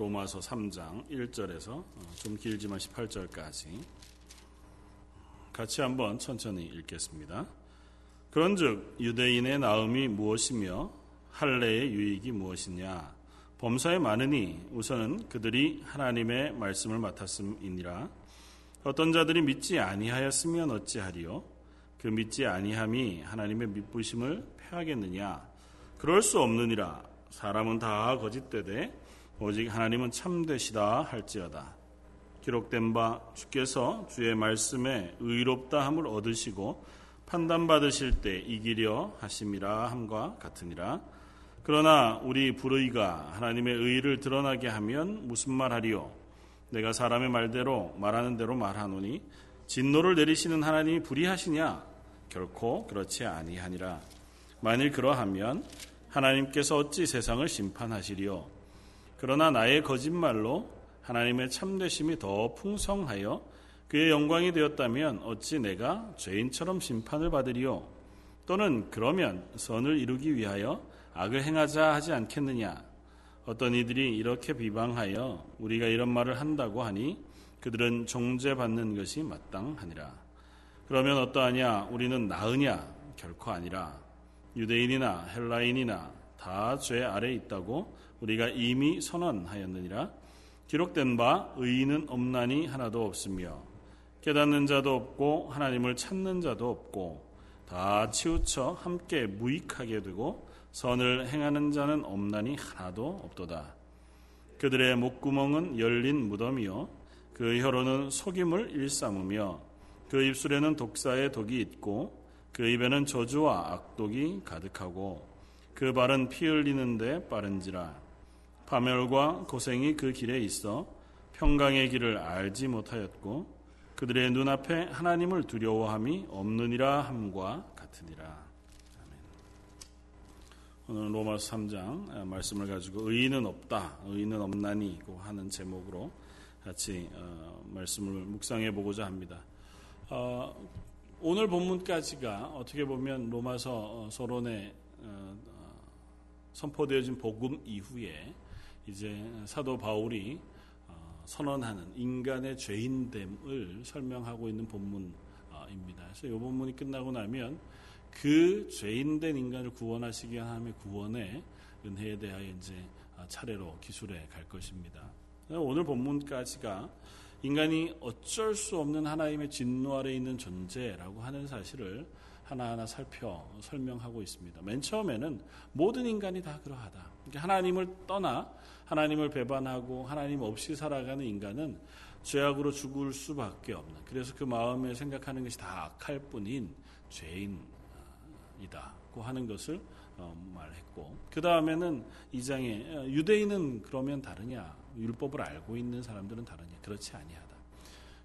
로마서 3장 1절에서 어, 좀 길지만 18절까지. 같이 한번 천천히 읽겠습니다. 그런즉 유대인의 나음이 무엇이며 할례의 유익이 무엇이냐? 범사에 많으니 우선은 그들이 하나님의 말씀을 맡았음이니라. 어떤 자들이 믿지 아니하였으면 어찌하리요? 그 믿지 아니함이 하나님의 믿부심을 패하겠느냐? 그럴 수 없느니라. 사람은 다 거짓되되 오직 하나님은 참되시다 할지어다. 기록된 바 주께서 주의 말씀에 의롭다 함을 얻으시고 판단받으실 때 이기려 하심이라 함과 같으니라. 그러나 우리 불의가 하나님의 의를 드러나게 하면 무슨 말하리요? 내가 사람의 말대로 말하는 대로 말하노니 진노를 내리시는 하나님이 불의하시냐? 결코 그렇지 아니하니라. 만일 그러하면 하나님께서 어찌 세상을 심판하시리요 그러나 나의 거짓말로 하나님의 참되심이 더 풍성하여 그의 영광이 되었다면 어찌 내가 죄인처럼 심판을 받으리요? 또는 그러면 선을 이루기 위하여 악을 행하자 하지 않겠느냐? 어떤 이들이 이렇게 비방하여 우리가 이런 말을 한다고 하니 그들은 정죄받는 것이 마땅하니라. 그러면 어떠하냐? 우리는 나으냐? 결코 아니라 유대인이나 헬라인이나 다 죄 아래 있다고 우리가 이미 선언하였느니라 기록된 바 의인은 없나니 하나도 없으며 깨닫는 자도 없고 하나님을 찾는 자도 없고 다 치우쳐 함께 무익하게 되고 선을 행하는 자는 없나니 하나도 없도다. 그들의 목구멍은 열린 무덤이요 그 혀로는 속임을 일삼으며 그 입술에는 독사의 독이 있고 그 입에는 저주와 악독이 가득하고 그 발은 피 흘리는데 빠른지라 파멸과 고생이 그 길에 있어 평강의 길을 알지 못하였고 그들의 눈앞에 하나님을 두려워함이 없느니라 함과 같으니라. 아멘. 오늘 로마서 3장 말씀을 가지고 의인은 없다, 의인은 없나니고 하는 제목으로 같이 어, 말씀을 묵상해 보고자 합니다. 어, 오늘 본문까지가 어떻게 보면 로마서 어, 서론에 선포되어진 복음 이후에 이제 사도 바울이 어, 선언하는 인간의 죄인됨을 설명하고 있는 본문입니다. 그래서 이 본문이 끝나고 나면 그 죄인된 인간을 구원하시기 위한 하나님의 구원의 은혜에 대하여 이제 아, 차례로 기술해 갈 것입니다. 오늘 본문까지가 인간이 어쩔 수 없는 하나님의 진노 아래 있는 존재라고 하는 사실을 하나하나 살펴 설명하고 있습니다. 맨 처음에는 모든 인간이 다 그러하다. 하나님을 떠나 하나님을 배반하고 하나님 없이 살아가는 인간은 죄악으로 죽을 수밖에 없는. 그래서 그 마음에 생각하는 것이 다 악할 뿐인 죄인이다고 하는 것을 어, 말했고. 그 다음에는 이 장에 어, 유대인은 그러면 다르냐? 율법을 알고 있는 사람들은 다르냐? 그렇지 아니하다.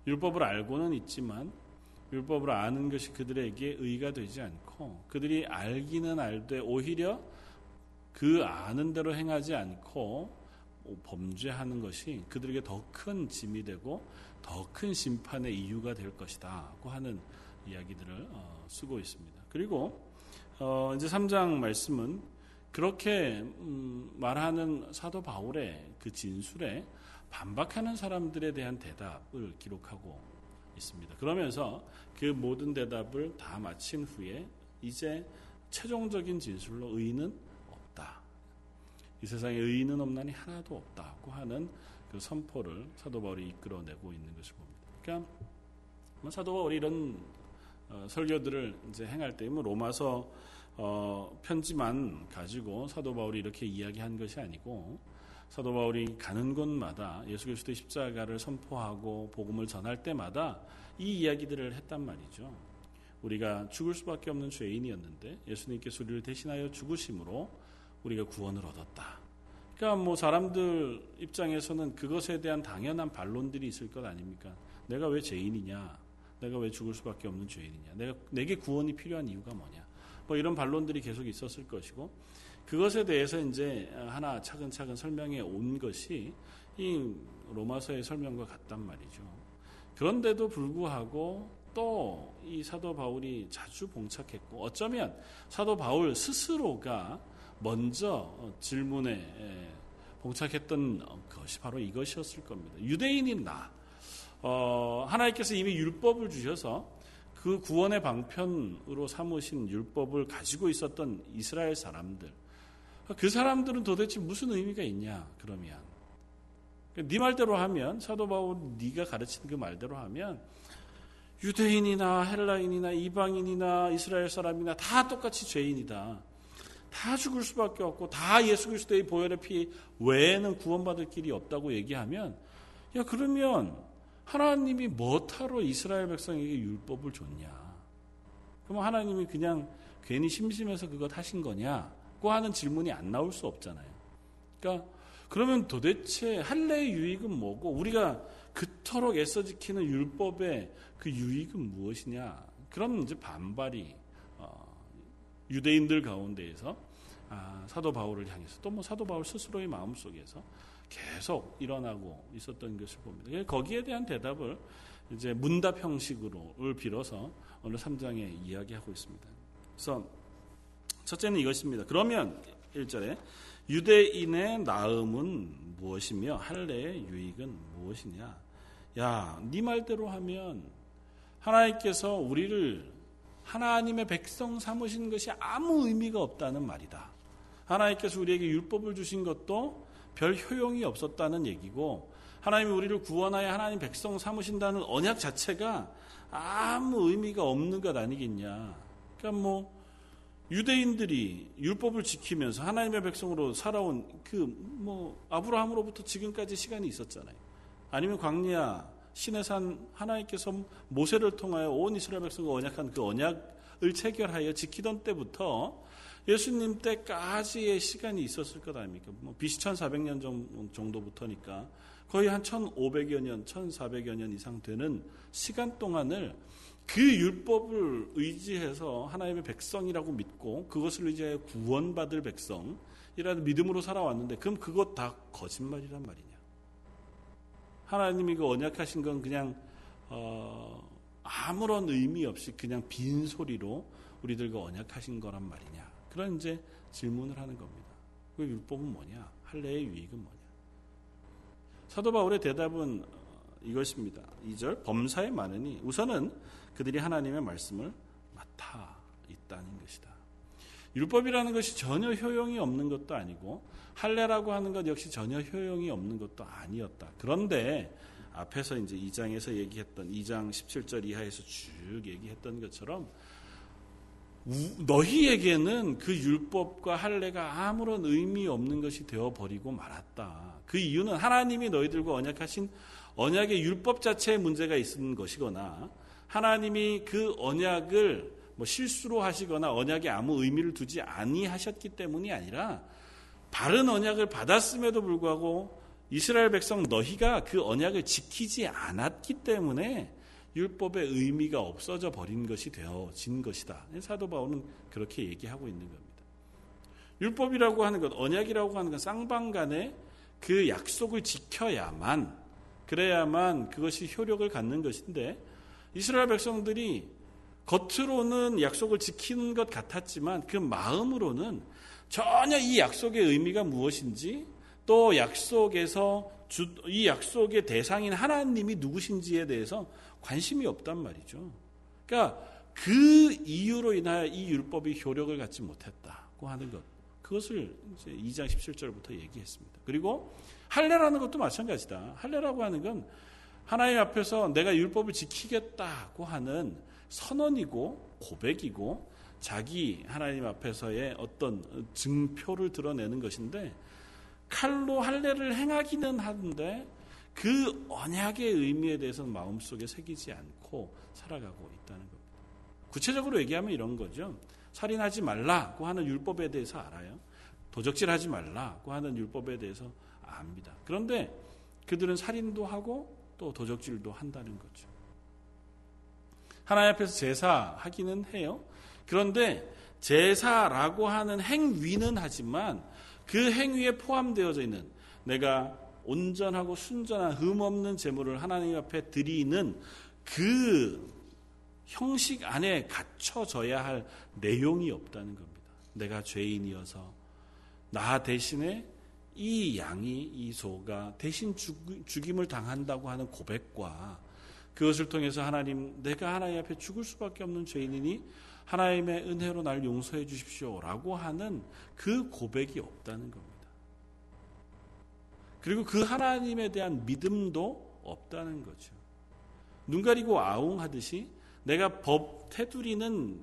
율법을 알고는 있지만 율법을 아는 것이 그들에게 의가 되지 않고 그들이 알기는 알되 오히려 그 아는 대로 행하지 않고 범죄하는 것이 그들에게 더 큰 짐이 되고 더 큰 심판의 이유가 될 것이다고 하는 이야기들을 어, 쓰고 있습니다. 그리고 어, 이제 3장 말씀은 그렇게 음, 말하는 사도 바울의 그 진술에 반박하는 사람들에 대한 대답을 기록하고 있습니다. 그러면서 그 모든 대답을 다 마친 후에 이제 최종적인 진술로 의인은 이 세상에 의인은 없나니 하나도 없다고 하는 그 선포를 사도 바울이 이끌어내고 있는 것을 봅니다. 그러니까 뭐 사도 바울이 이런 어, 설교들을 이제 행할 때뭐 로마서 어, 편지만 가지고 사도 바울이 이렇게 이야기한 것이 아니고 사도 바울이 가는 곳마다 예수 그리스도의 십자가를 선포하고 복음을 전할 때마다 이 이야기들을 했단 말이죠. 우리가 죽을 수밖에 없는 죄인이었는데 예수님께서 우리를 대신하여 죽으심으로 우리가 구원을 얻었다. 그러니까 뭐 사람들 입장에서는 그것에 대한 당연한 반론들이 있을 것 아닙니까? 내가 왜 죄인이냐? 내가 왜 죽을 수밖에 없는 죄인이냐? 내가 내게 구원이 필요한 이유가 뭐냐? 뭐 이런 반론들이 계속 있었을 것이고 그것에 대해서 이제 하나 차근차근 설명해 온 것이 이 로마서의 설명과 같단 말이죠. 그런데도 불구하고 또 이 사도 바울이 자주 봉착했고 어쩌면 사도 바울 스스로가 먼저 질문에 봉착했던 것이 바로 이것이었을 겁니다. 유대인인 나. 어, 하나님께서 이미 율법을 주셔서 그 구원의 방편으로 삼으신 율법을 가지고 있었던 이스라엘 사람들. 그 사람들은 도대체 무슨 의미가 있냐? 그러면 네 말대로 하면 사도 바울 네가 가르치는 그 말대로 하면 유대인이나 헬라인이나 이방인이나 이스라엘 사람이나 다 똑같이 죄인이다. 다 죽을 수밖에 없고 다 예수 그리스도의 보혈의 피 외에는 구원받을 길이 없다고 얘기하면 야 그러면 하나님이 뭐하러 이스라엘 백성에게 율법을 줬냐? 그럼 하나님이 그냥 괜히 심심해서 그것 하신 거냐고 하는 질문이 안 나올 수 없잖아요. 그러니까 그러면 도대체 할례의 유익은 뭐고 우리가 그토록 애써 지키는 율법의 그 유익은 무엇이냐? 그럼 이제 반발이 어, 유대인들 가운데에서 아, 사도 바울을 향해서 또 뭐 사도 바울 스스로의 마음 속에서 계속 일어나고 있었던 것을 봅니다. 거기에 대한 대답을 이제 문답 형식으로를 빌어서 오늘 3장에 이야기하고 있습니다. 그래서 첫째는 이것입니다. 그러면 1절에 유대인의 나음은 무엇이며 할례의 유익은 무엇이냐? 야, 네 말대로 하면 하나님께서 우리를 하나님의 백성 삼으신 것이 아무 의미가 없다는 말이다. 하나님께서 우리에게 율법을 주신 것도 별 효용이 없었다는 얘기고 하나님이 우리를 구원하여 하나님 백성 삼으신다는 언약 자체가 아무 의미가 없는 것 아니겠냐. 그러니까 뭐 유대인들이 율법을 지키면서 하나님의 백성으로 살아온 그 뭐 아브라함으로부터 지금까지 시간이 있었잖아요. 아니면 광야 신의 산 하나님께서 모세를 통하여 온 이스라엘 백성과 언약한 그 언약을 체결하여 지키던 때부터 예수님 때까지의 시간이 있었을 것 아닙니까? 뭐 BC 1400년 정도부터니까 거의 한 1500여 년, 1400여 년 이상 되는 시간 동안을 그 율법을 의지해서 하나님의 백성이라고 믿고 그것을 의지하여 구원받을 백성이라는 믿음으로 살아왔는데 그럼 그것 다 거짓말이란 말이냐? 하나님이 그 언약하신 건 그냥 어, 아무런 의미 없이 그냥 빈 소리로 우리들과 언약하신 거란 말이냐? 그런 이제 질문을 하는 겁니다. 그 율법은 뭐냐? 할례의 유익은 뭐냐? 사도 바울의 대답은 이것입니다. 2절 범사에 많으니 우선은 그들이 하나님의 말씀을 맡아 있다는 것이다. 율법이라는 것이 전혀 효용이 없는 것도 아니고 할례라고 하는 것 역시 전혀 효용이 없는 것도 아니었다. 그런데 앞에서 이제 2장에서 얘기했던 2장 17절 이하에서 쭉 얘기했던 것처럼 너희에게는 그 율법과 할례가 아무런 의미 없는 것이 되어 버리고 말았다. 그 이유는 하나님이 너희들과 언약하신 언약의 율법 자체에 문제가 있는 것이거나 하나님이 그 언약을 뭐 실수로 하시거나 언약에 아무 의미를 두지 아니하셨기 때문이 아니라 바른 언약을 받았음에도 불구하고 이스라엘 백성 너희가 그 언약을 지키지 않았기 때문에 율법의 의미가 없어져 버린 것이 되어진 것이다. 사도 바울은 그렇게 얘기하고 있는 겁니다. 율법이라고 하는 것, 언약이라고 하는 건 쌍방간에 그 약속을 지켜야만 그래야만 그것이 효력을 갖는 것인데 이스라엘 백성들이 겉으로는 약속을 지키는 것 같았지만 그 마음으로는 전혀 이 약속의 의미가 무엇인지 또 약속에서 주, 이 약속의 대상인 하나님이 누구신지에 대해서 관심이 없단 말이죠. 그러니까 그 이유로 인하여 이 율법이 효력을 갖지 못했다고 하는 것. 그것을 이제 2장 17절부터 얘기했습니다. 그리고 할례라는 것도 마찬가지다. 할례라고 하는 건 하나님 앞에서 내가 율법을 지키겠다고 하는 선언이고 고백이고 자기 하나님 앞에서의 어떤 증표를 드러내는 것인데 칼로 할례를 행하기는 하는데 그 언약의 의미에 대해서는 마음속에 새기지 않고 살아가고 있다는 겁니다. 구체적으로 얘기하면 이런 거죠. 살인하지 말라고 하는 율법에 대해서 알아요. 도적질하지 말라고 하는 율법에 대해서 압니다. 그런데 그들은 살인도 하고 또 도적질도 한다는 거죠. 하나님 앞에서 제사하기는 해요. 그런데 제사라고 하는 행위는 하지만 그 행위에 포함되어져 있는 내가 온전하고 순전한 흠 없는 제물을 하나님 앞에 드리는 그 형식 안에 갖춰져야 할 내용이 없다는 겁니다. 내가 죄인이어서 나 대신에 이 양이 이 소가 대신 죽임을 당한다고 하는 고백과 그것을 통해서 하나님 내가 하나님 앞에 죽을 수밖에 없는 죄인이니 하나님의 은혜로 날 용서해 주십시오라고 하는 그 고백이 없다는 겁니다. 그리고 그 하나님에 대한 믿음도 없다는 거죠. 눈 가리고 아웅하듯이 내가 법 테두리는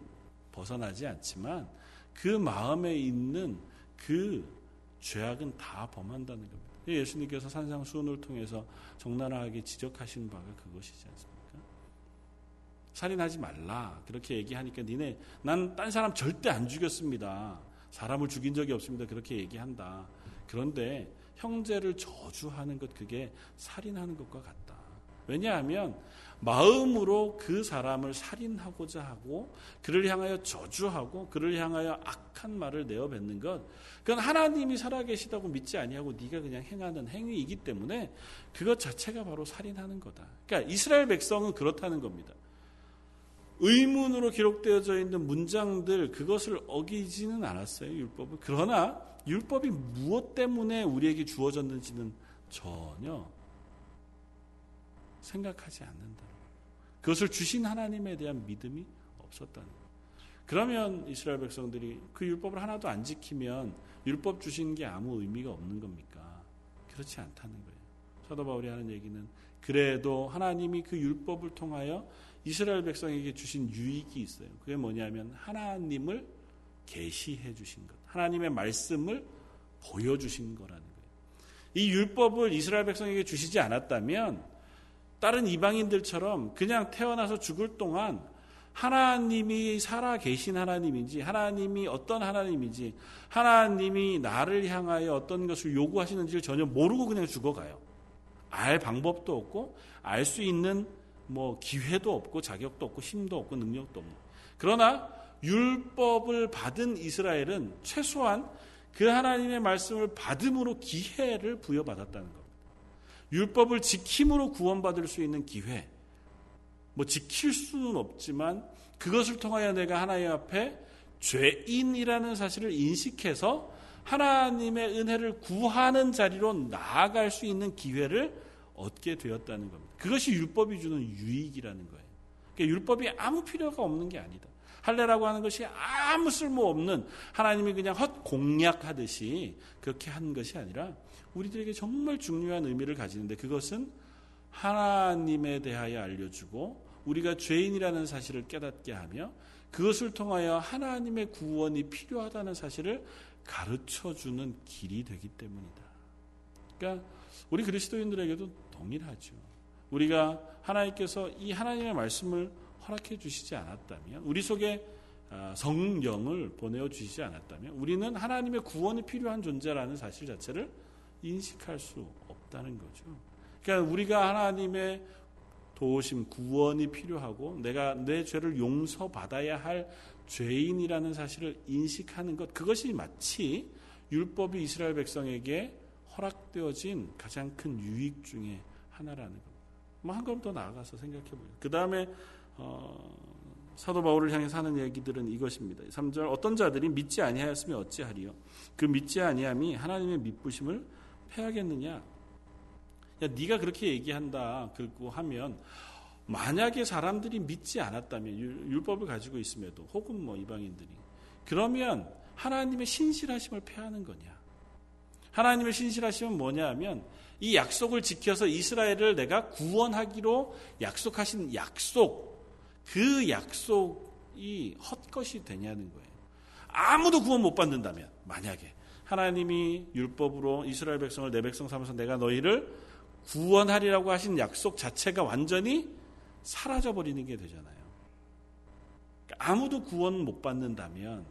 벗어나지 않지만 그 마음에 있는 그 죄악은 다 범한다는 겁니다. 예수님께서 산상수훈을 통해서 적나라하게 지적하신 바가 그것이지 않습니까? 살인하지 말라 그렇게 얘기하니까 니네 난 딴 사람 절대 안 죽였습니다. 사람을 죽인 적이 없습니다. 그렇게 얘기한다. 그런데 형제를 저주하는 것 그게 살인하는 것과 같다. 왜냐하면 마음으로 그 사람을 살인하고자 하고 그를 향하여 저주하고 그를 향하여 악한 말을 내어 뱉는 것 그건 하나님이 살아계시다고 믿지 아니하고 네가 그냥 행하는 행위이기 때문에 그것 자체가 바로 살인하는 거다. 그러니까 이스라엘 백성은 그렇다는 겁니다. 의문으로 기록되어져 있는 문장들 그것을 어기지는 않았어요 율법을 그러나 율법이 무엇 때문에 우리에게 주어졌는지는 전혀 생각하지 않는다. 그것을 주신 하나님에 대한 믿음이 없었다는 거예요. 그러면 이스라엘 백성들이 그 율법을 하나도 안 지키면 율법 주신 게 아무 의미가 없는 겁니까? 그렇지 않다는 거예요. 사도 바울이 하는 얘기는 그래도 하나님이 그 율법을 통하여 이스라엘 백성에게 주신 유익이 있어요. 그게 뭐냐면 하나님을 계시해 주신 것. 하나님의 말씀을 보여 주신 거라는 거예요. 이 율법을 이스라엘 백성에게 주시지 않았다면 다른 이방인들처럼 그냥 태어나서 죽을 동안 하나님이 살아 계신 하나님인지 하나님이 어떤 하나님인지 하나님이 나를 향하여 어떤 것을 요구하시는지를 전혀 모르고 그냥 죽어가요. 알 방법도 없고 알 수 있는 뭐 기회도 없고 자격도 없고 힘도 없고 능력도 없고 그러나 율법을 받은 이스라엘은 최소한 그 하나님의 말씀을 받음으로 기회를 부여받았다는 겁니다. 율법을 지킴으로 구원받을 수 있는 기회. 뭐 지킬 수는 없지만 그것을 통하여 내가 하나님 앞에 죄인이라는 사실을 인식해서 하나님의 은혜를 구하는 자리로 나아갈 수 있는 기회를 얻게 되었다는 겁니다. 그것이 율법이 주는 유익이라는 거예요. 그러니까 율법이 아무 필요가 없는 게 아니다. 할례라고 하는 것이 아무 쓸모 없는 하나님이 그냥 헛 공략하듯이 그렇게 한 것이 아니라 우리들에게 정말 중요한 의미를 가지는데 그것은 하나님에 대하여 알려주고 우리가 죄인이라는 사실을 깨닫게 하며 그것을 통하여 하나님의 구원이 필요하다는 사실을 가르쳐 주는 길이 되기 때문이다. 그러니까 우리 그리스도인들에게도 동일하죠. 우리가 하나님께서 이 하나님의 말씀을 허락해 주시지 않았다면 우리 속에 아, 성령을 보내어 주시지 않았다면 우리는 하나님의 구원이 필요한 존재라는 사실 자체를 인식할 수 없다는 거죠. 그러니까 우리가 하나님의 도우심, 구원이 필요하고 내가 내 죄를 용서받아야 할 죄인이라는 사실을 인식하는 것 그것이 마치 율법이 이스라엘 백성에게 허락되어진 가장 큰 유익 중에 하나라는 겁니다. 뭐 한 걸음 더 나아가서 생각해 보죠. 그 다음에 어, 사도 바울을 향해 사는 얘기들은 이것입니다. 3절 어떤 자들이 믿지 아니하였으면 어찌하리요? 그 믿지 아니함이 하나님의 믿부심을 패하겠느냐? 야, 네가 그렇게 얘기한다. 그리고 하면 만약에 사람들이 믿지 않았다면 율법을 가지고 있음에도 혹은 뭐 이방인들이 그러면 하나님의 신실하심을 패하는 거냐? 하나님의 신실하심은 뭐냐 하면 이 약속을 지켜서 이스라엘을 내가 구원하기로 약속하신 약속 그 약속이 헛것이 되냐는 거예요. 아무도 구원 못 받는다면 만약에 하나님이 율법으로 이스라엘 백성을 내 백성 삼아서 내가 너희를 구원하리라고 하신 약속 자체가 완전히 사라져 버리는 게 되잖아요. 그러니까 아무도 구원 못 받는다면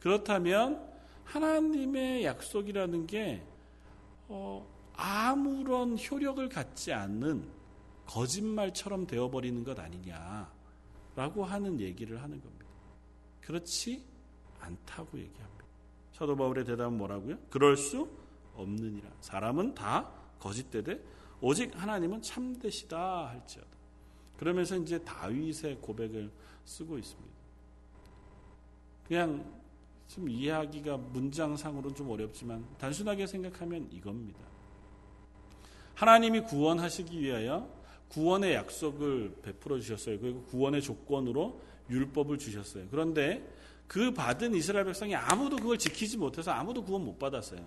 그렇다면 하나님의 약속이라는 게 어, 아무런 효력을 갖지 않는 거짓말처럼 되어버리는 것 아니냐. 라고 하는 얘기를 하는 겁니다. 그렇지 않다고 얘기합니다. 사도 바울의 대답은 뭐라고요? 그럴 수 없느니라. 사람은 다 거짓되되 오직 하나님은 참되시다 할지어다. 그러면서 이제 다윗의 고백을 쓰고 있습니다. 그냥 좀 이해하기가 문장상으로는 좀 어렵지만 단순하게 생각하면 이겁니다. 하나님이 구원하시기 위하여 구원의 약속을 베풀어 주셨어요. 그리고 구원의 조건으로 율법을 주셨어요. 그런데 그 받은 이스라엘 백성이 아무도 그걸 지키지 못해서 아무도 구원 못 받았어요.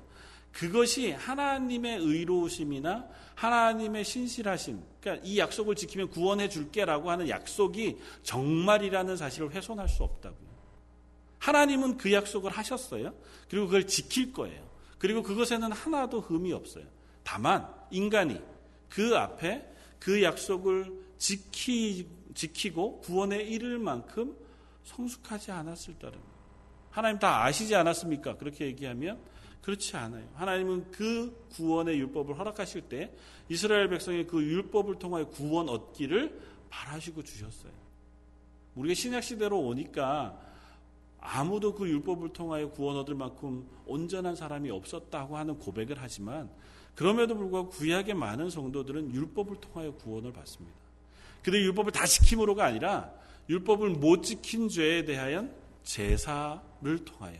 그것이 하나님의 의로우심이나 하나님의 신실하심, 그러니까 이 약속을 지키면 구원해 줄게라고 하는 약속이 정말이라는 사실을 훼손할 수 없다고요. 하나님은 그 약속을 하셨어요. 그리고 그걸 지킬 거예요. 그리고 그것에는 하나도 흠이 없어요. 다만 인간이 그 앞에 그 약속을 지키, 지키고 구원에 이를 만큼 성숙하지 않았을 따름. 하나님 다 아시지 않았습니까? 그렇게 얘기하면 그렇지 않아요. 하나님은 그 구원의 율법을 허락하실 때 이스라엘 백성의 그 율법을 통하여 구원 얻기를 바라시고 주셨어요. 우리가 신약 시대로 오니까 아무도 그 율법을 통하여 구원 얻을 만큼 온전한 사람이 없었다고 하는 고백을 하지만 그럼에도 불구하고 구약의 많은 성도들은 율법을 통하여 구원을 받습니다. 근데 율법을 다 지킴으로가 아니라 율법을 못 지킨 죄에 대하여 제사를 통하여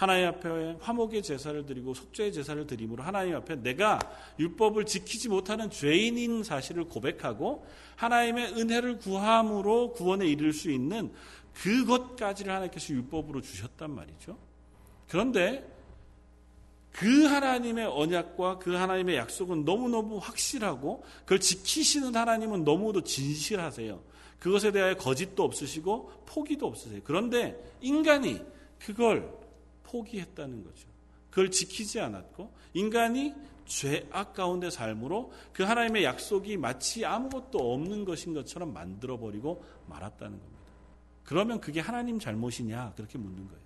하나님 앞에 화목의 제사를 드리고 속죄의 제사를 드림으로 하나님 앞에 내가 율법을 지키지 못하는 죄인인 사실을 고백하고 하나님의 은혜를 구함으로 구원에 이를 수 있는 그것까지를 하나님께서 율법으로 주셨단 말이죠. 그런데 그 하나님의 언약과 그 하나님의 약속은 너무너무 확실하고 그걸 지키시는 하나님은 너무도 진실하세요. 그것에 대하여 거짓도 없으시고 포기도 없으세요. 그런데 인간이 그걸 포기했다는 거죠. 그걸 지키지 않았고 인간이 죄악 가운데 삶으로 그 하나님의 약속이 마치 아무것도 없는 것인 것처럼 만들어 버리고 말았다는 겁니다. 그러면 그게 하나님 잘못이냐? 그렇게 묻는 거예요.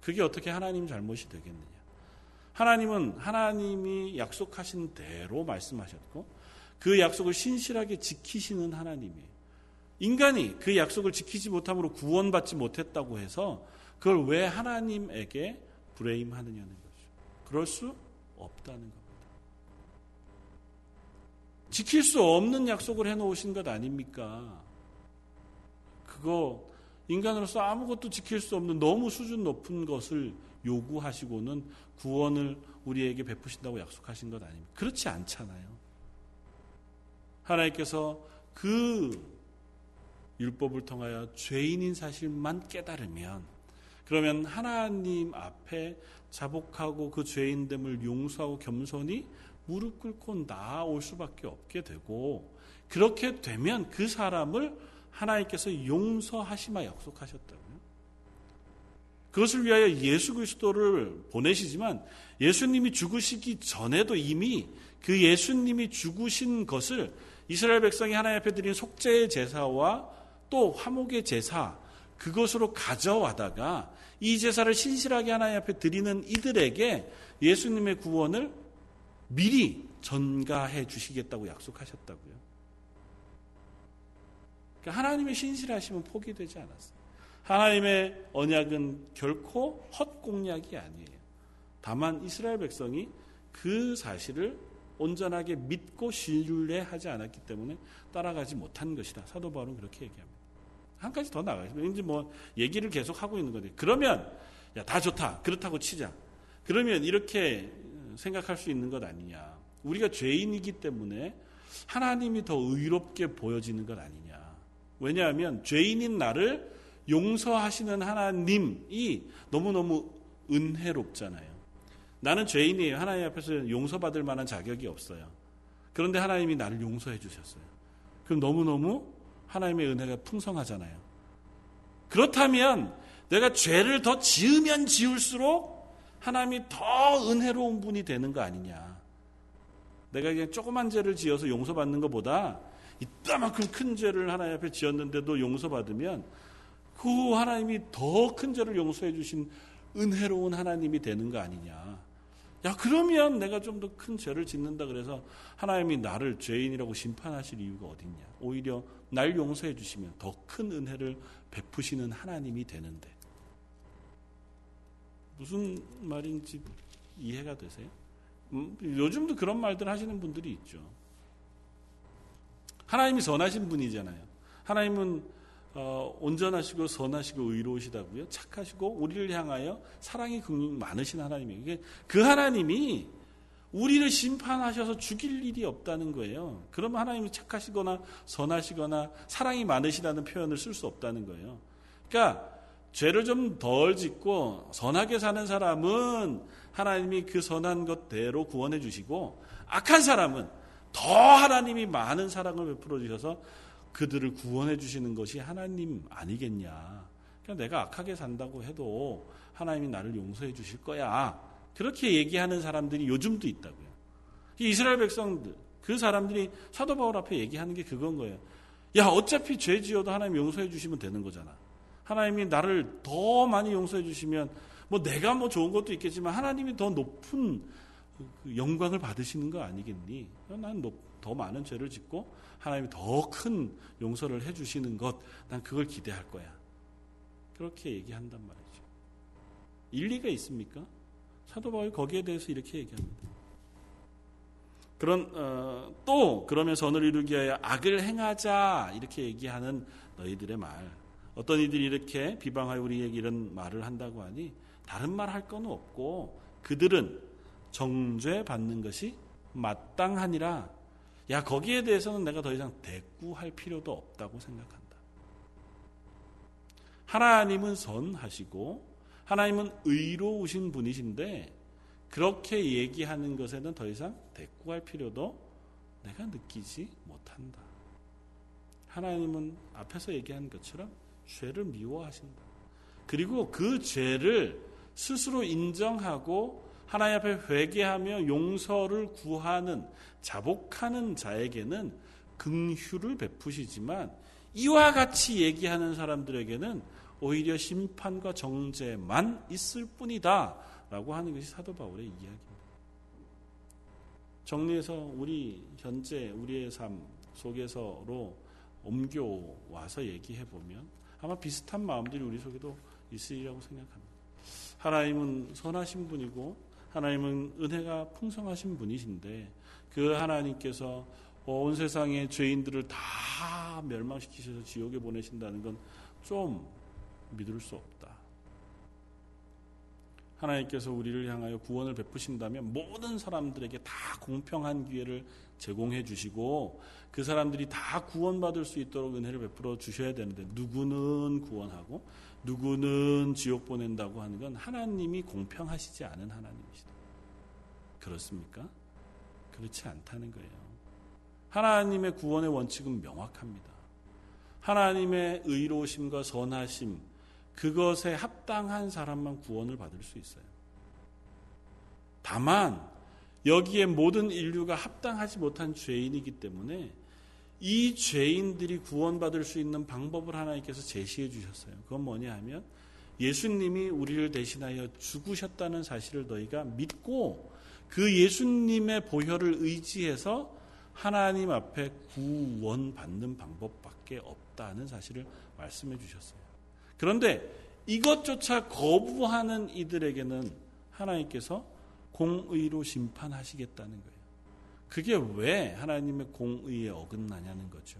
그게 어떻게 하나님 잘못이 되겠느냐? 하나님은 하나님이 약속하신 대로 말씀하셨고 그 약속을 신실하게 지키시는 하나님이에요. 인간이 그 약속을 지키지 못함으로 구원받지 못했다고 해서 그걸 왜 하나님에게 브레임하느냐는 거죠. 그럴 수 없다는 겁니다. 지킬 수 없는 약속을 해놓으신 것 아닙니까? 그거 인간으로서 아무것도 지킬 수 없는 너무 수준 높은 것을 요구하시고는 구원을 우리에게 베푸신다고 약속하신 것 아닙니까? 그렇지 않잖아요. 하나님께서 그 율법을 통하여 죄인인 사실만 깨달으면 그러면 하나님 앞에 자복하고 그 죄인됨을 용서하고 겸손히 무릎 꿇고 나아올 수밖에 없게 되고 그렇게 되면 그 사람을 하나님께서 용서하시마 약속하셨다고요. 그것을 위하여 예수 그리스도를 보내시지만 예수님이 죽으시기 전에도 이미 그 예수님이 죽으신 것을 이스라엘 백성이 하나님 앞에 드린 속죄의 제사와 또 화목의 제사 그것으로 가져와다가 이 제사를 신실하게 하나님 앞에 드리는 이들에게 예수님의 구원을 미리 전가해 주시겠다고 약속하셨다고요. 그러니까 하나님의 신실하심은 포기되지 않았어요. 하나님의 언약은 결코 헛공약이 아니에요. 다만 이스라엘 백성이 그 사실을 온전하게 믿고 신뢰하지 않았기 때문에 따라가지 못한 것이다. 사도 바울은 그렇게 얘기합니다. 한 가지 더 나가요. 이제 뭐 얘기를 계속 하고 있는 거데 그러면 야, 다 좋다. 그렇다고 치자. 그러면 이렇게 생각할 수 있는 것 아니냐. 우리가 죄인이기 때문에 하나님이 더 의롭게 보여지는 것 아니냐. 왜냐하면 죄인인 나를 용서하시는 하나님이 너무너무 은혜롭잖아요. 나는 죄인이에요. 하나님 앞에서 용서받을 만한 자격이 없어요. 그런데 하나님이 나를 용서해 주셨어요. 그럼 너무너무 하나님의 은혜가 풍성하잖아요. 그렇다면 내가 죄를 더 지으면 지을수록 하나님이 더 은혜로운 분이 되는 거 아니냐. 내가 그냥 조그만 죄를 지어서 용서받는 것보다 이따만큼 큰 죄를 하나님 앞에 지었는데도 용서받으면 그 하나님이 더 큰 죄를 용서해 주신 은혜로운 하나님이 되는 거 아니냐. 야, 그러면 내가 좀 더 큰 죄를 짓는다 그래서 하나님이 나를 죄인이라고 심판하실 이유가 어딨냐. 오히려 날 용서해 주시면 더 큰 은혜를 베푸시는 하나님이 되는데. 무슨 말인지 이해가 되세요? 음, 요즘도 그런 말들 하시는 분들이 있죠. 하나님이 선하신 분이잖아요. 하나님은 어, 온전하시고 선하시고 의로우시다고요. 착하시고 우리를 향하여 사랑이 많으신 하나님이에요. 그 하나님이 우리를 심판하셔서 죽일 일이 없다는 거예요. 그럼 하나님이 착하시거나 선하시거나 사랑이 많으시다는 표현을 쓸 수 없다는 거예요. 그러니까 죄를 좀 덜 짓고 선하게 사는 사람은 하나님이 그 선한 것대로 구원해 주시고 악한 사람은 더 하나님이 많은 사랑을 베풀어 주셔서 그들을 구원해 주시는 것이 하나님 아니겠냐. 그러니까 내가 악하게 산다고 해도 하나님이 나를 용서해 주실 거야. 그렇게 얘기하는 사람들이 요즘도 있다고요. 이스라엘 백성들, 그 사람들이 사도 바울 앞에 얘기하는 게 그건 거예요. 야, 어차피 죄 지어도 하나님 용서해 주시면 되는 거잖아. 하나님이 나를 더 많이 용서해 주시면 뭐 내가 뭐 좋은 것도 있겠지만 하나님이 더 높은 그 영광을 받으시는 거 아니겠니? 난 더 많은 죄를 짓고 하나님이 더 큰 용서를 해 주시는 것, 난 그걸 기대할 거야. 그렇게 얘기한단 말이죠. 일리가 있습니까? 사도 바울이 거기에 대해서 이렇게 얘기합니다. 그런 어, 또 그러면서 언을 이루기 위하여 악을 행하자 이렇게 얘기하는 너희들의 말. 어떤 이들이 이렇게 비방하여 우리에게 이런 말을 한다고 하니 다른 말 할 건 없고 그들은 정죄 받는 것이 마땅하니라. 야 거기에 대해서는 내가 더 이상 대꾸할 필요도 없다고 생각한다. 하나님은 선하시고 하나님은 의로우신 분이신데 그렇게 얘기하는 것에는 더 이상 대꾸할 필요도 내가 느끼지 못한다. 하나님은 앞에서 얘기한 것처럼 죄를 미워하신다. 그리고 그 죄를 스스로 인정하고 하나님 앞에 회개하며 용서를 구하는 자복하는 자에게는 긍휼을 베푸시지만 이와 같이 얘기하는 사람들에게는 오히려 심판과 정죄만 있을 뿐이다. 라고 하는 것이 사도 바울의 이야기입니다. 정리해서 우리 현재 우리의 삶 속에서로 옮겨와서 얘기해 보면 아마 비슷한 마음들이 우리 속에도 있으리라고 생각합니다. 하나님은 선하신 분이고 하나님은 은혜가 풍성하신 분이신데 그 하나님께서 온 세상의 죄인들을 다 멸망시키셔서 지옥에 보내신다는 건 좀 믿을 수 없다. 하나님께서 우리를 향하여 구원을 베푸신다면 모든 사람들에게 다 공평한 기회를 제공해 주시고 그 사람들이 다 구원받을 수 있도록 은혜를 베풀어 주셔야 되는데 누구는 구원하고 누구는 지옥 보낸다고 하는 건 하나님이 공평하시지 않은 하나님이시다. 그렇습니까? 그렇지 않다는 거예요. 하나님의 구원의 원칙은 명확합니다. 하나님의 의로우심과 선하심, 그것에 합당한 사람만 구원을 받을 수 있어요. 다만, 여기에 모든 인류가 합당하지 못한 죄인이기 때문에 이 죄인들이 구원받을 수 있는 방법을 하나님께서 제시해 주셨어요. 그건 뭐냐 하면 예수님이 우리를 대신하여 죽으셨다는 사실을 너희가 믿고 그 예수님의 보혈을 의지해서 하나님 앞에 구원받는 방법밖에 없다는 사실을 말씀해 주셨어요. 그런데 이것조차 거부하는 이들에게는 하나님께서 공의로 심판하시겠다는 거예요. 그게 왜 하나님의 공의에 어긋나냐는 거죠.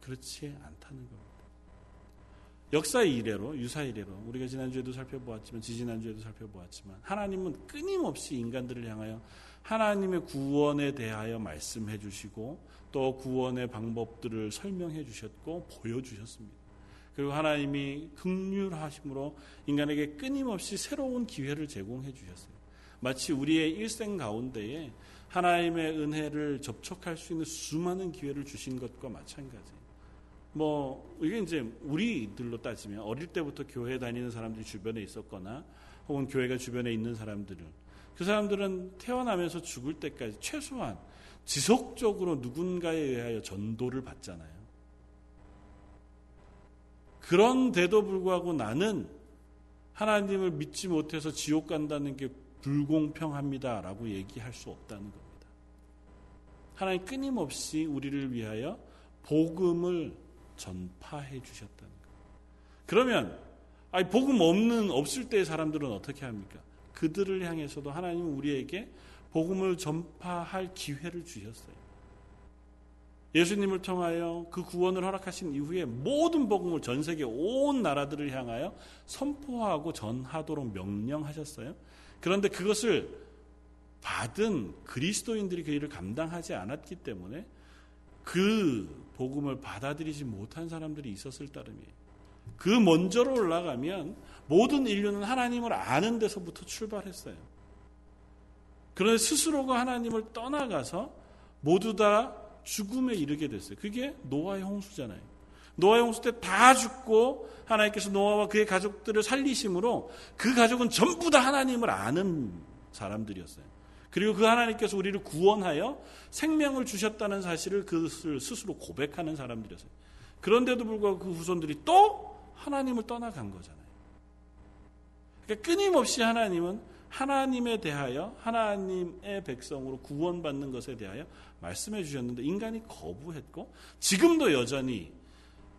그렇지 않다는 겁니다. 역사 이래로 유사 이래로 우리가 지난주에도 살펴보았지만 지지난주에도 살펴보았지만 하나님은 끊임없이 인간들을 향하여 하나님의 구원에 대하여 말씀해 주시고 또 구원의 방법들을 설명해 주셨고 보여 주셨습니다. 그리고 하나님이 극률하심으로 인간에게 끊임없이 새로운 기회를 제공해 주셨어요. 마치 우리의 일생 가운데에 하나님의 은혜를 접촉할 수 있는 수많은 기회를 주신 것과 마찬가지예요. 뭐 이게 이제 우리들로 따지면 어릴 때부터 교회 다니는 사람들이 주변에 있었거나 혹은 교회가 주변에 있는 사람들은 그 사람들은 태어나면서 죽을 때까지 최소한 지속적으로 누군가에 의하여 전도를 받잖아요. 그런데도 불구하고 나는 하나님을 믿지 못해서 지옥 간다는 게 불공평합니다라고 얘기할 수 없다는 겁니다. 하나님 끊임없이 우리를 위하여 복음을 전파해 주셨다는 거예요. 그러면 아니 복음 없는 없을 때의 사람들은 어떻게 합니까? 그들을 향해서도 하나님은 우리에게 복음을 전파할 기회를 주셨어요. 예수님을 통하여 그 구원을 허락하신 이후에 모든 복음을 전 세계 온 나라들을 향하여 선포하고 전하도록 명령하셨어요. 그런데 그것을 받은 그리스도인들이 그 일을 감당하지 않았기 때문에 그 복음을 받아들이지 못한 사람들이 있었을 따름이에요. 그 먼저로 올라가면 모든 인류는 하나님을 아는 데서부터 출발했어요. 그런데 스스로가 하나님을 떠나가서 모두 다 죽음에 이르게 됐어요. 그게 노아의 홍수잖아요. 노아의 홍수 때 다 죽고 하나님께서 노아와 그의 가족들을 살리심으로 그 가족은 전부 다 하나님을 아는 사람들이었어요. 그리고 그 하나님께서 우리를 구원하여 생명을 주셨다는 사실을 그것을 스스로 고백하는 사람들이었어요. 그런데도 불구하고 그 후손들이 또 하나님을 떠나간 거잖아요. 그러니까 끊임없이 하나님은 하나님에 대하여 하나님의 백성으로 구원받는 것에 대하여 말씀해 주셨는데 인간이 거부했고 지금도 여전히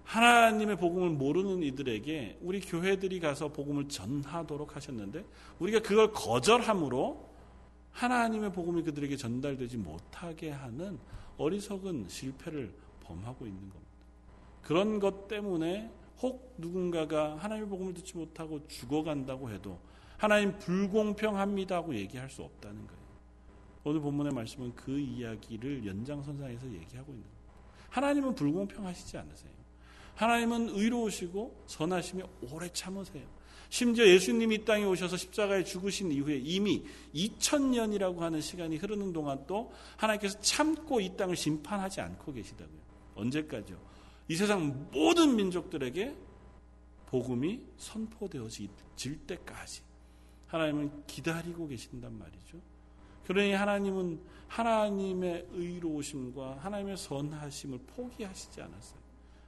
하나님의 복음을 모르는 이들에게 우리 교회들이 가서 복음을 전하도록 하셨는데 우리가 그걸 거절함으로 하나님의 복음이 그들에게 전달되지 못하게 하는 어리석은 실패를 범하고 있는 겁니다. 그런 것 때문에 혹 누군가가 하나님의 복음을 듣지 못하고 죽어간다고 해도 하나님 불공평합니다고 얘기할 수 없다는 거예요. 오늘 본문의 말씀은 그 이야기를 연장선상에서 얘기하고 있는 거예요. 하나님은 불공평하시지 않으세요. 하나님은 의로우시고 선하시며 오래 참으세요. 심지어 예수님이 이 땅에 오셔서 십자가에 죽으신 이후에 이미 2000년이라고 하는 시간이 흐르는 동안 또 하나님께서 참고 이 땅을 심판하지 않고 계시다고요. 언제까지요? 이 세상 모든 민족들에게 복음이 선포되어질 때까지 하나님은 기다리고 계신단 말이죠. 그러니 하나님은 하나님의 의로우심과 하나님의 선하심을 포기하시지 않았어요.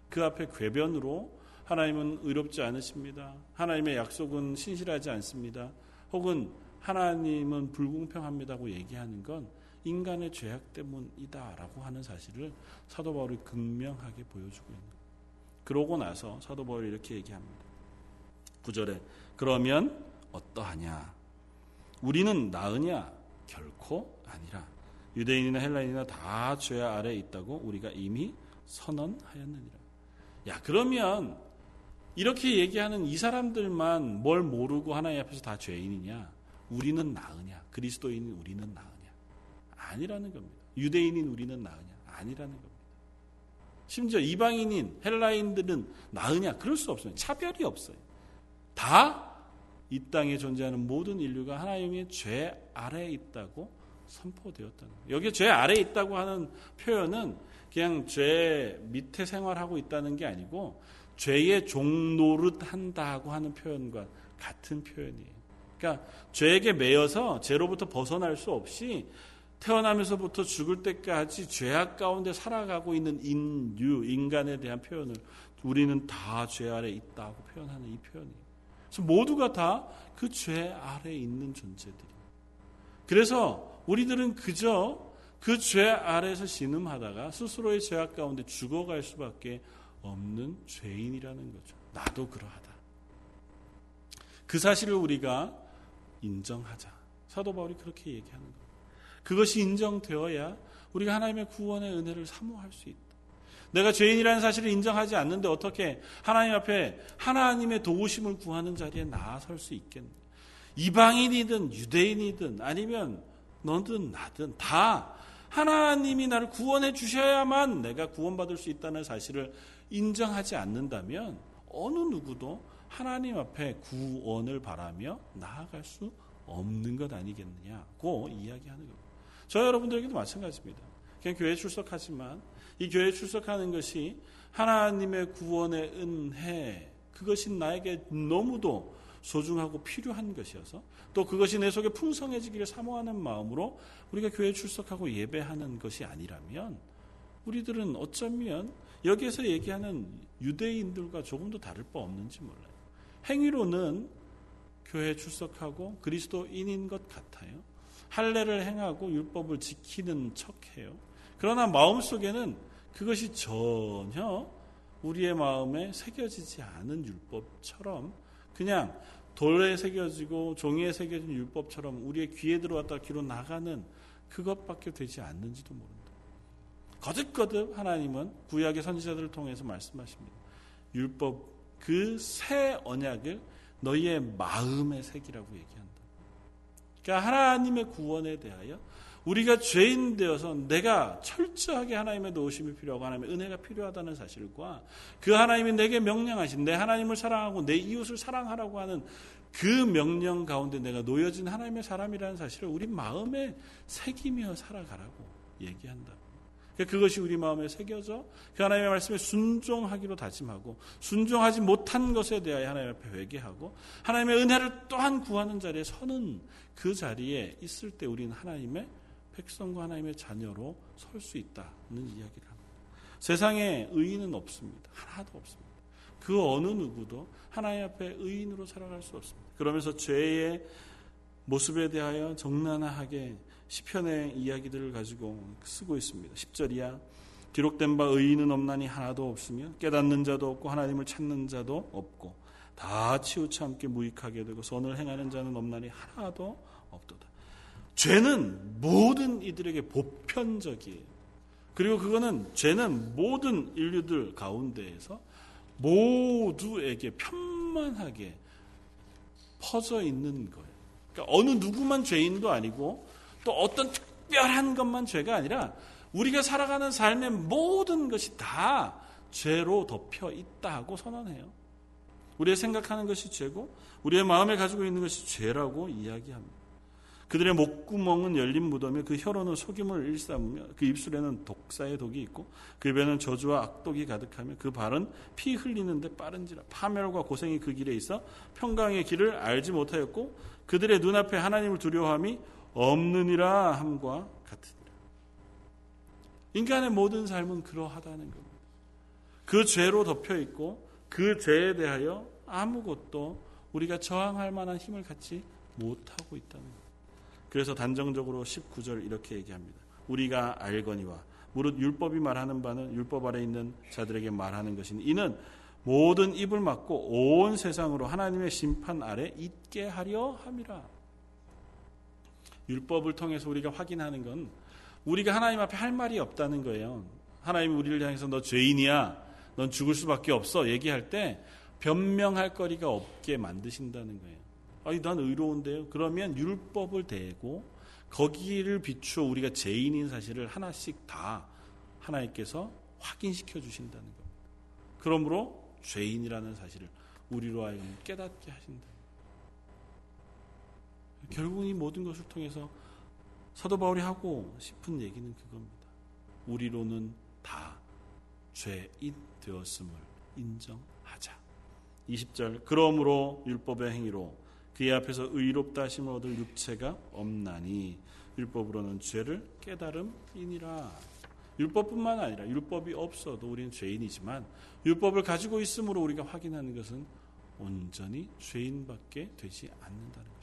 그 앞에 궤변으로 하나님은 의롭지 않으십니다. 하나님의 약속은 신실하지 않습니다. 혹은 하나님은 불공평합니다고 얘기하는 건 인간의 죄악 때문이다라고 하는 사실을 사도 바울이 극명하게 보여주고 있는 거예요. 그러고 나서 사도 바울이 이렇게 얘기합니다. 9절에 그러면 어떠하냐? 우리는 나으냐? 결코 아니라 유대인이나 헬라인이나 다 죄 아래 있다고 우리가 이미 선언하였느니라. 야 그러면 이렇게 얘기하는 이 사람들만 뭘 모르고 하나님 앞에서 다 죄인이냐? 우리는 나으냐? 그리스도인인 우리는 나으냐? 아니라는 겁니다. 유대인인 우리는 나으냐? 아니라는 겁니다. 심지어 이방인인 헬라인들은 나으냐? 그럴 수 없어요. 차별이 없어요. 다 이 땅에 존재하는 모든 인류가 하나님의 죄 아래에 있다고 선포되었다는 거예요. 여기 죄 아래에 있다고 하는 표현은 그냥 죄 밑에 생활하고 있다는 게 아니고 죄의 종노릇 한다고 하는 표현과 같은 표현이에요. 그러니까 죄에게 매여서 죄로부터 벗어날 수 없이 태어나면서부터 죽을 때까지 죄악 가운데 살아가고 있는 인류, 인간에 대한 표현을 우리는 다 죄 아래 있다고 표현하는 이 표현이에요. 그래서 모두가 다 그 죄 아래 있는 존재들이에요. 그래서 우리들은 그저 그 죄 아래에서 신음하다가 스스로의 죄악 가운데 죽어갈 수밖에 없 는 죄인이라는 거죠. 나도 그러하다. 그 사실을 우리가 인정하자. 사도 바울이 그렇게 얘기하는 거예요. 그것이 인정되어야 우리가 하나님의 구원의 은혜를 사모할 수 있다. 내가 죄인이라는 사실을 인정하지 않는데 어떻게 하나님 앞에 하나님의 도우심을 구하는 자리에 나설 수 있겠냐. 이방인이든 유대인이든 아니면 너든 나든 다 하나님이 나를 구원해 주셔야만 내가 구원받을 수 있다는 사실을 인정하지 않는다면 어느 누구도 하나님 앞에 구원을 바라며 나아갈 수 없는 것 아니겠느냐고 이야기하는 겁니다. 저 여러분들에게도 마찬가지입니다. 그냥 교회 출석하지만 이 교회 출석하는 것이 하나님의 구원의 은혜 그것이 나에게 너무도 소중하고 필요한 것이어서 또 그것이 내 속에 풍성해지기를 사모하는 마음으로 우리가 교회 출석하고 예배하는 것이 아니라면 우리들은 어쩌면 여기에서 얘기하는 유대인들과 조금도 다를 바 없는지 몰라요. 행위로는 교회 출석하고 그리스도인인 것 같아요. 할례를 행하고 율법을 지키는 척해요. 그러나 마음속에는 그것이 전혀 우리의 마음에 새겨지지 않은 율법처럼 그냥 돌에 새겨지고 종이에 새겨진 율법처럼 우리의 귀에 들어왔다 귀로 나가는 그것밖에 되지 않는지도 모른다. 거듭거듭 하나님은 구약의 선지자들을 통해서 말씀하십니다. 율법 그 새 언약을 너희의 마음의 색이라고 얘기한다. 그러니까 하나님의 구원에 대하여 우리가 죄인 되어서 내가 철저하게 하나님의 도우심이 필요하고 하나님의 은혜가 필요하다는 사실과 그 하나님이 내게 명령하신 내 하나님을 사랑하고 내 이웃을 사랑하라고 하는 그 명령 가운데 내가 놓여진 하나님의 사람이라는 사실을 우리 마음에 새기며 살아가라고 얘기한다. 그러니까 그것이 우리 마음에 새겨져 그 하나님의 말씀에 순종하기로 다짐하고 순종하지 못한 것에 대하여 하나님 앞에 회개하고 하나님의 은혜를 또한 구하는 자리에 서는 그 자리에 있을 때 우리는 하나님의 백성과 하나님의 자녀로 설 수 있다는 이야기를 합니다. 세상에 의인은 없습니다. 하나도 없습니다. 그 어느 누구도 하나님 앞에 의인으로 살아갈 수 없습니다. 그러면서 죄의 모습에 대하여 정난하게 시편의 이야기들을 가지고 쓰고 있습니다. 10절이야. 기록된 바 의인은 없나니 하나도 없으며 깨닫는 자도 없고 하나님을 찾는 자도 없고 다 치우쳐 함께 무익하게 되고 선을 행하는 자는 없나니 하나도 없도다. 죄는 모든 이들에게 보편적이에요. 그리고 그거는 죄는 모든 인류들 가운데에서 모두에게 편만하게 퍼져 있는 거예요. 그러니까 어느 누구만 죄인도 아니고 또 어떤 특별한 것만 죄가 아니라 우리가 살아가는 삶의 모든 것이 다 죄로 덮여 있다고 선언해요. 우리의 생각하는 것이 죄고 우리의 마음에 가지고 있는 것이 죄라고 이야기합니다. 그들의 목구멍은 열린 무덤에 그 혀로는 속임을 일삼으며 그 입술에는 독사의 독이 있고 그 입에는 저주와 악독이 가득하며 그 발은 피 흘리는데 빠른지라 파멸과 고생이 그 길에 있어 평강의 길을 알지 못하였고 그들의 눈앞에 하나님을 두려워함이 없느니라 함과 같으니라. 인간의 모든 삶은 그러하다는 겁니다. 그 죄로 덮여 있고 그 죄에 대하여 아무것도 우리가 저항할 만한 힘을 갖지 못하고 있다는 것. 그래서 단정적으로 19절 이렇게 얘기합니다. 우리가 알거니와 무릇 율법이 말하는 바는 율법 아래 있는 자들에게 말하는 것이니 이는 모든 입을 막고 온 세상으로 하나님의 심판 아래 있게 하려 함이라. 율법을 통해서 우리가 확인하는 건 우리가 하나님 앞에 할 말이 없다는 거예요. 하나님이 우리를 향해서 너 죄인이야. 넌 죽을 수밖에 없어. 얘기할 때 변명할 거리가 없게 만드신다는 거예요. 아니, 난 의로운데요. 그러면 율법을 대고 거기를 비추어 우리가 죄인인 사실을 하나씩 다 하나님께서 확인시켜 주신다는 겁니다. 그러므로 죄인이라는 사실을 우리로 하여금 깨닫게 하신다. 결국 이 모든 것을 통해서 사도 바울이 하고 싶은 얘기는 그겁니다. 우리로는 다 죄인 되었음을 인정하자. 20절 그러므로 율법의 행위로 그의 앞에서 의롭다 하심을 얻을 육체가 없나니 율법으로는 죄를 깨달음이니라. 율법뿐만 아니라 율법이 없어도 우리는 죄인이지만 율법을 가지고 있으므로 우리가 확인하는 것은 온전히 죄인밖에 되지 않는다는 것입니다.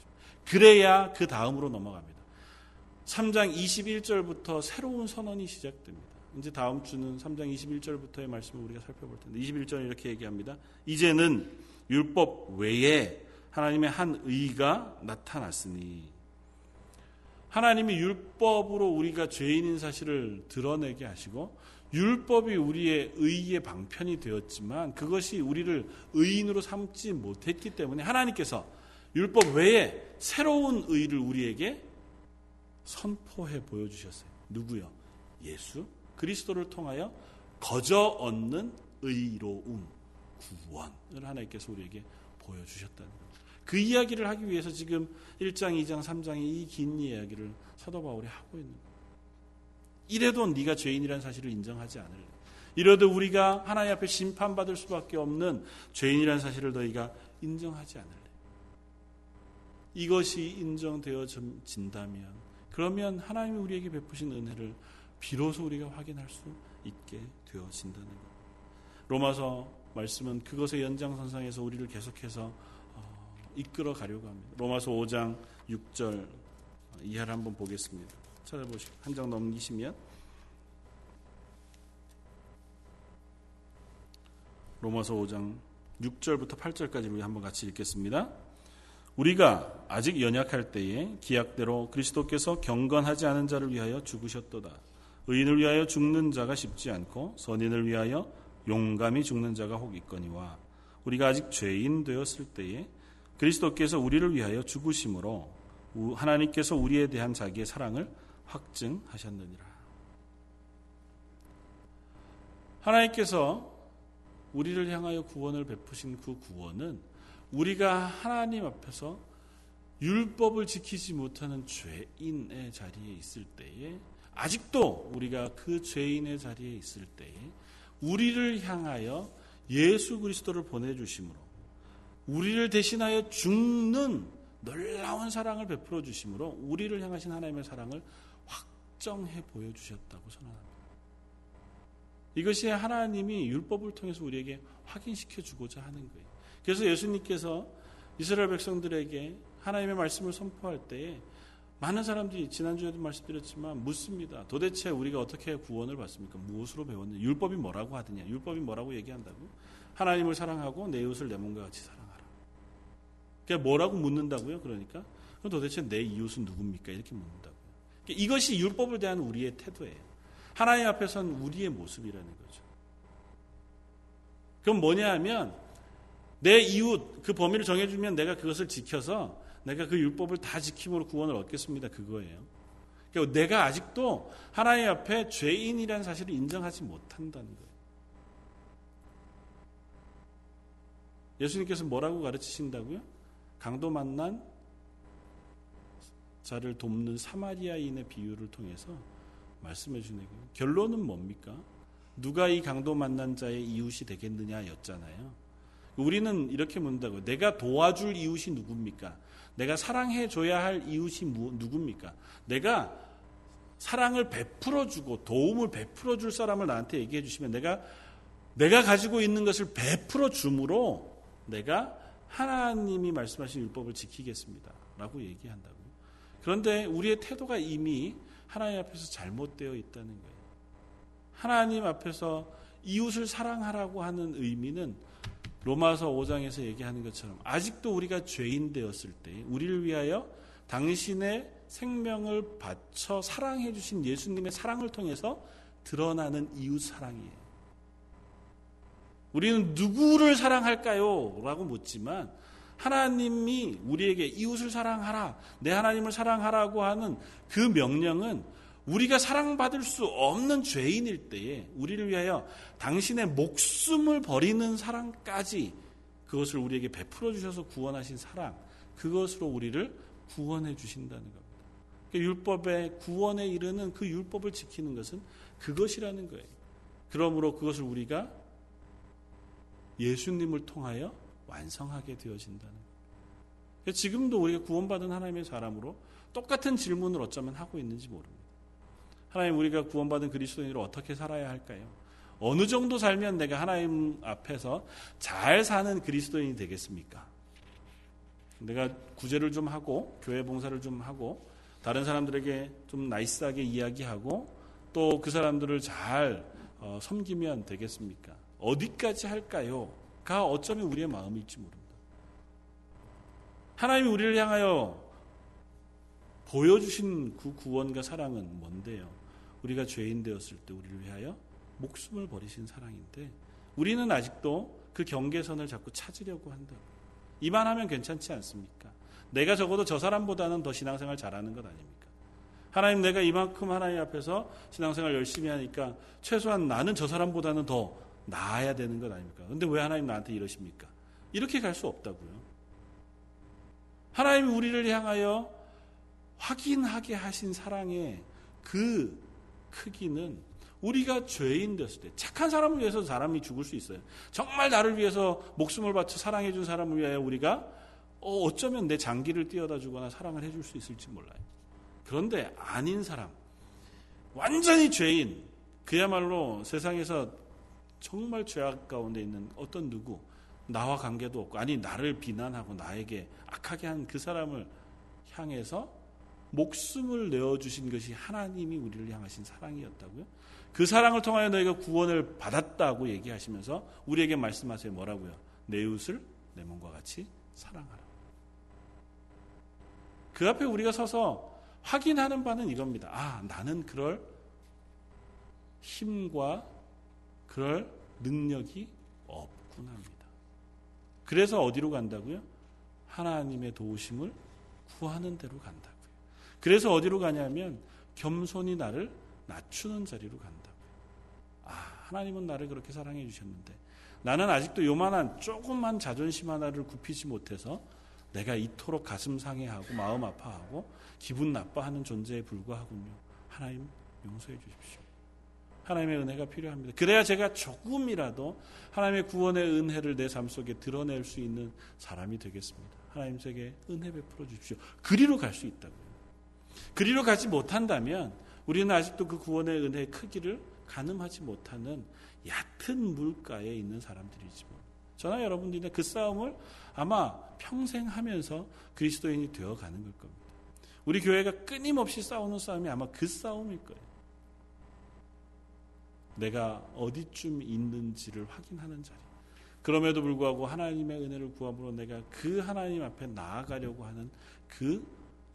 그래야 그 다음으로 넘어갑니다. 3장 21절부터 새로운 선언이 시작됩니다. 이제 다음 주는 3장 21절부터의 말씀을 우리가 살펴볼 텐데 21절은 이렇게 얘기합니다. 이제는 율법 외에 하나님의 한 의가 나타났으니 하나님이 율법으로 우리가 죄인인 사실을 드러내게 하시고 율법이 우리의 의의 방편이 되었지만 그것이 우리를 의인으로 삼지 못했기 때문에 하나님께서 율법 외에 새로운 의를 우리에게 선포해 보여주셨어요. 누구요? 예수 그리스도를 통하여 거저 얻는 의로움, 구원을 하나님께서 우리에게 보여주셨다는 거예요. 그 이야기를 하기 위해서 지금 1장, 2장, 3장의 이 긴 이야기를 사도 바울이 하고 있는 거예요. 이래도 네가 죄인이라는 사실을 인정하지 않을래. 이래도 우리가 하나님 앞에 심판받을 수밖에 없는 죄인이라는 사실을 너희가 인정하지 않을래. 이것이 인정되어진다면 그러면 하나님이 우리에게 베푸신 은혜를 비로소 우리가 확인할 수 있게 되어진다는 것. 로마서 말씀은 그것의 연장선상에서 우리를 계속해서 이끌어 가려고 합니다. 로마서 5장 6절 이하를 한번 보겠습니다. 찾아보시고 한 장 넘기시면 로마서 5장 6절부터 8절까지 우리 한번 같이 읽겠습니다. 우리가 아직 연약할 때에 기약대로 그리스도께서 경건하지 않은 자를 위하여 죽으셨도다. 의인을 위하여 죽는 자가 쉽지 않고 선인을 위하여 용감히 죽는 자가 혹 있거니와 우리가 아직 죄인 되었을 때에 그리스도께서 우리를 위하여 죽으심으로 하나님께서 우리에 대한 자기의 사랑을 확증하셨느니라. 하나님께서 우리를 향하여 구원을 베푸신 그 구원은 우리가 하나님 앞에서 율법을 지키지 못하는 죄인의 자리에 있을 때에 아직도 우리가 그 죄인의 자리에 있을 때에 우리를 향하여 예수 그리스도를 보내주심으로 우리를 대신하여 죽는 놀라운 사랑을 베풀어 주심으로 우리를 향하신 하나님의 사랑을 확정해 보여주셨다고 선언합니다. 이것이 하나님이 율법을 통해서 우리에게 확인시켜 주고자 하는 거예요. 그래서 예수님께서 이스라엘 백성들에게 하나님의 말씀을 선포할 때에 많은 사람들이 지난주에도 말씀드렸지만 묻습니다. 도대체 우리가 어떻게 구원을 받습니까? 무엇으로 배웠느냐? 율법이 뭐라고 하느냐? 율법이 뭐라고 얘기한다고? 하나님을 사랑하고 내 이웃을 내 몸과 같이 사랑하라. 그게 뭐라고 묻는다고요? 그러니까 그럼 도대체 내 이웃은 누굽니까? 이렇게 묻는다고요. 그러니까 이것이 율법을 대한 우리의 태도예요. 하나님 앞에선 우리의 모습이라는 거죠. 그럼 뭐냐 하면 내 이웃 그 범위를 정해주면 내가 그것을 지켜서 내가 그 율법을 다 지킴으로 구원을 얻겠습니다. 그거예요. 그러니까 내가 아직도 하나님 앞에 죄인이라는 사실을 인정하지 못한다는 거예요. 예수님께서 뭐라고 가르치신다고요? 강도 만난 자를 돕는 사마리아인의 비유를 통해서 말씀해 주는 거예요. 결론은 뭡니까? 누가 이 강도 만난 자의 이웃이 되겠느냐였잖아요. 우리는 이렇게 묻는다고. 내가 도와줄 이웃이 누굽니까? 내가 사랑해 줘야 할 이웃이 누굽니까? 내가 사랑을 베풀어 주고 도움을 베풀어 줄 사람을 나한테 얘기해 주시면 내가 내가 가지고 있는 것을 베풀어 줌으로 내가 하나님이 말씀하신 율법을 지키겠습니다. 라고 얘기한다고요. 그런데 우리의 태도가 이미 하나님 앞에서 잘못되어 있다는 거예요. 하나님 앞에서 이웃을 사랑하라고 하는 의미는 로마서 5장에서 얘기하는 것처럼 아직도 우리가 죄인 되었을 때 우리를 위하여 당신의 생명을 바쳐 사랑해 주신 예수님의 사랑을 통해서 드러나는 이웃 사랑이에요. 우리는 누구를 사랑할까요? 라고 묻지만 하나님이 우리에게 이웃을 사랑하라, 내 하나님을 사랑하라고 하는 그 명령은 우리가 사랑받을 수 없는 죄인일 때에 우리를 위하여 당신의 목숨을 버리는 사랑까지 그것을 우리에게 베풀어 주셔서 구원하신 사랑, 그것으로 우리를 구원해 주신다는 겁니다. 그러니까 율법의 구원에 이르는 그 율법을 지키는 것은 그것이라는 거예요. 그러므로 그것을 우리가 예수님을 통하여 완성하게 되어진다는 거예요. 그러니까 지금도 우리가 구원받은 하나님의 사람으로 똑같은 질문을 어쩌면 하고 있는지 모릅니다. 하나님 우리가 구원받은 그리스도인으로 어떻게 살아야 할까요? 어느 정도 살면 내가 하나님 앞에서 잘 사는 그리스도인이 되겠습니까? 내가 구제를 좀 하고 교회 봉사를 좀 하고 다른 사람들에게 좀 나이스하게 이야기하고 또 그 사람들을 잘 어, 섬기면 되겠습니까? 어디까지 할까요? 가 어쩌면 우리의 마음일지 모릅니다. 하나님이 우리를 향하여 보여주신 그 구원과 사랑은 뭔데요? 우리가 죄인 되었을 때 우리를 위하여 목숨을 버리신 사랑인데 우리는 아직도 그 경계선을 자꾸 찾으려고 한다. 이만 하면 괜찮지 않습니까? 내가 적어도 저 사람보다는 더 신앙생활 잘하는 것 아닙니까? 하나님 내가 이만큼 하나님 앞에서 신앙생활 열심히 하니까 최소한 나는 저 사람보다는 더 나아야 되는 것 아닙니까? 근데 왜 하나님 나한테 이러십니까? 이렇게 갈 수 없다고요. 하나님이 우리를 향하여 확인하게 하신 사랑의 그 크기는 우리가 죄인 됐을 때 착한 사람을 위해서 사람이 죽을 수 있어요. 정말 나를 위해서 목숨을 바쳐 사랑해 준 사람을 위하여 우리가 어, 어쩌면 내 장기를 띄어다 주거나 사랑을 해줄 수 있을지 몰라요. 그런데 아닌 사람, 완전히 죄인, 그야말로 세상에서 정말 죄악 가운데 있는 어떤 누구, 나와 관계도 없고, 아니, 나를 비난하고 나에게 악하게 한 그 사람을 향해서 목숨을 내어주신 것이 하나님이 우리를 향하신 사랑이었다고요? 그 사랑을 통하여 너희가 구원을 받았다고 얘기하시면서 우리에게 말씀하세요. 뭐라고요? 내 이웃을 내 몸과 같이 사랑하라. 그 앞에 우리가 서서 확인하는 바는 이겁니다. 아, 나는 그럴 힘과 그럴 능력이 없구나 합니다. 그래서 어디로 간다고요? 하나님의 도우심을 구하는 대로 간다고요. 그래서 어디로 가냐면 겸손히 나를 낮추는 자리로 간다고요. 아, 하나님은 나를 그렇게 사랑해 주셨는데 나는 아직도 요만한 조금만 자존심 하나를 굽히지 못해서 내가 이토록 가슴 상해하고 마음 아파하고 기분 나빠하는 존재에 불과하군요. 하나님 용서해 주십시오. 하나님의 은혜가 필요합니다. 그래야 제가 조금이라도 하나님의 구원의 은혜를 내 삶 속에 드러낼 수 있는 사람이 되겠습니다. 하나님 제게 은혜 베풀어 주십시오. 그리로 갈 수 있다고요. 그리로 가지 못한다면 우리는 아직도 그 구원의 은혜의 크기를 가늠하지 못하는 얕은 물가에 있는 사람들이지만 저나 여러분들이 그 싸움을 아마 평생 하면서 그리스도인이 되어 가는 걸 겁니다. 우리 교회가 끊임없이 싸우는 싸움이 아마 그 싸움일 거예요. 내가 어디쯤 있는지를 확인하는 자리. 그럼에도 불구하고 하나님의 은혜를 구함으로 내가 그 하나님 앞에 나아가려고 하는 그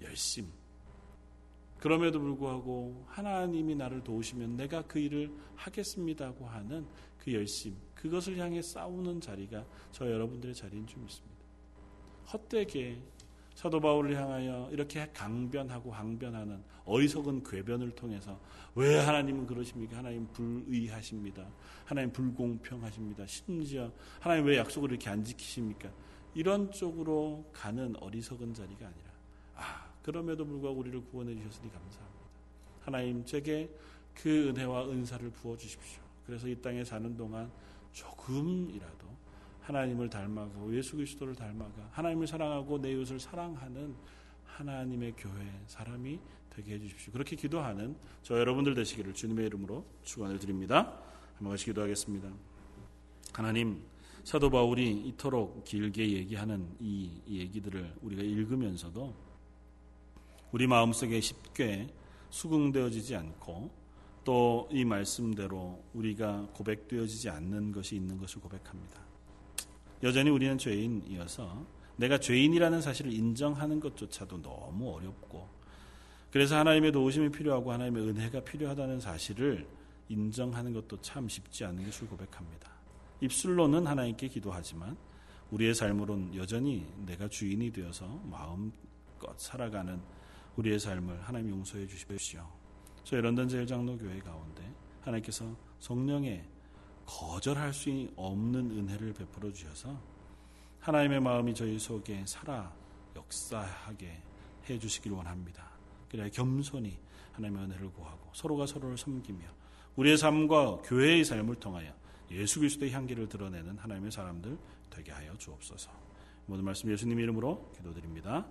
열심. 그럼에도 불구하고 하나님이 나를 도우시면 내가 그 일을 하겠습니다고 하는 그 열심. 그것을 향해 싸우는 자리가 저 여러분들의 자리인 줄 믿습니다. 헛되게 사도 바울을 향하여 이렇게 강변하고 항변하는 어리석은 궤변을 통해서 왜 하나님은 그러십니까? 하나님 불의하십니다. 하나님 불공평하십니다. 심지어 하나님 왜 약속을 이렇게 안 지키십니까? 이런 쪽으로 가는 어리석은 자리가 아니라 아 그럼에도 불구하고 우리를 구원해 주셨으니 감사합니다. 하나님 제게 그 은혜와 은사를 부어 주십시오. 그래서 이 땅에 사는 동안 조금이라도 하나님을 닮아가고 예수 그리스도를 닮아가 하나님을 사랑하고 내 이웃을 사랑하는 하나님의 교회 사람이 되게 해 주십시오. 그렇게 기도하는 저 여러분들 되시기를 주님의 이름으로 축원을 드립니다. 한번 같이 기도하겠습니다. 하나님 사도 바울이 이토록 길게 얘기하는 이 얘기들을 우리가 읽으면서도 우리 마음속에 쉽게 수긍되어지지 않고 또 이 말씀대로 우리가 고백되어지지 않는 것이 있는 것을 고백합니다. 여전히 우리는 죄인이어서 내가 죄인이라는 사실을 인정하는 것조차도 너무 어렵고 그래서 하나님의 도우심이 필요하고 하나님의 은혜가 필요하다는 사실을 인정하는 것도 참 쉽지 않은 것을 고백합니다. 입술로는 하나님께 기도하지만 우리의 삶으로는 여전히 내가 주인이 되어서 마음껏 살아가는 우리의 삶을 하나님 용서해 주십시오. 저희 런던 제일장로교회 가운데 하나님께서 성령의 거절할 수 없는 은혜를 베풀어 주셔서 하나님의 마음이 저희 속에 살아 역사하게 해 주시길 원합니다. 그래야 겸손히 하나님의 은혜를 구하고 서로가 서로를 섬기며 우리의 삶과 교회의 삶을 통하여 예수 그리스도의 향기를 드러내는 하나님의 사람들 되게 하여 주옵소서. 모든 말씀 예수님 이름으로 기도드립니다.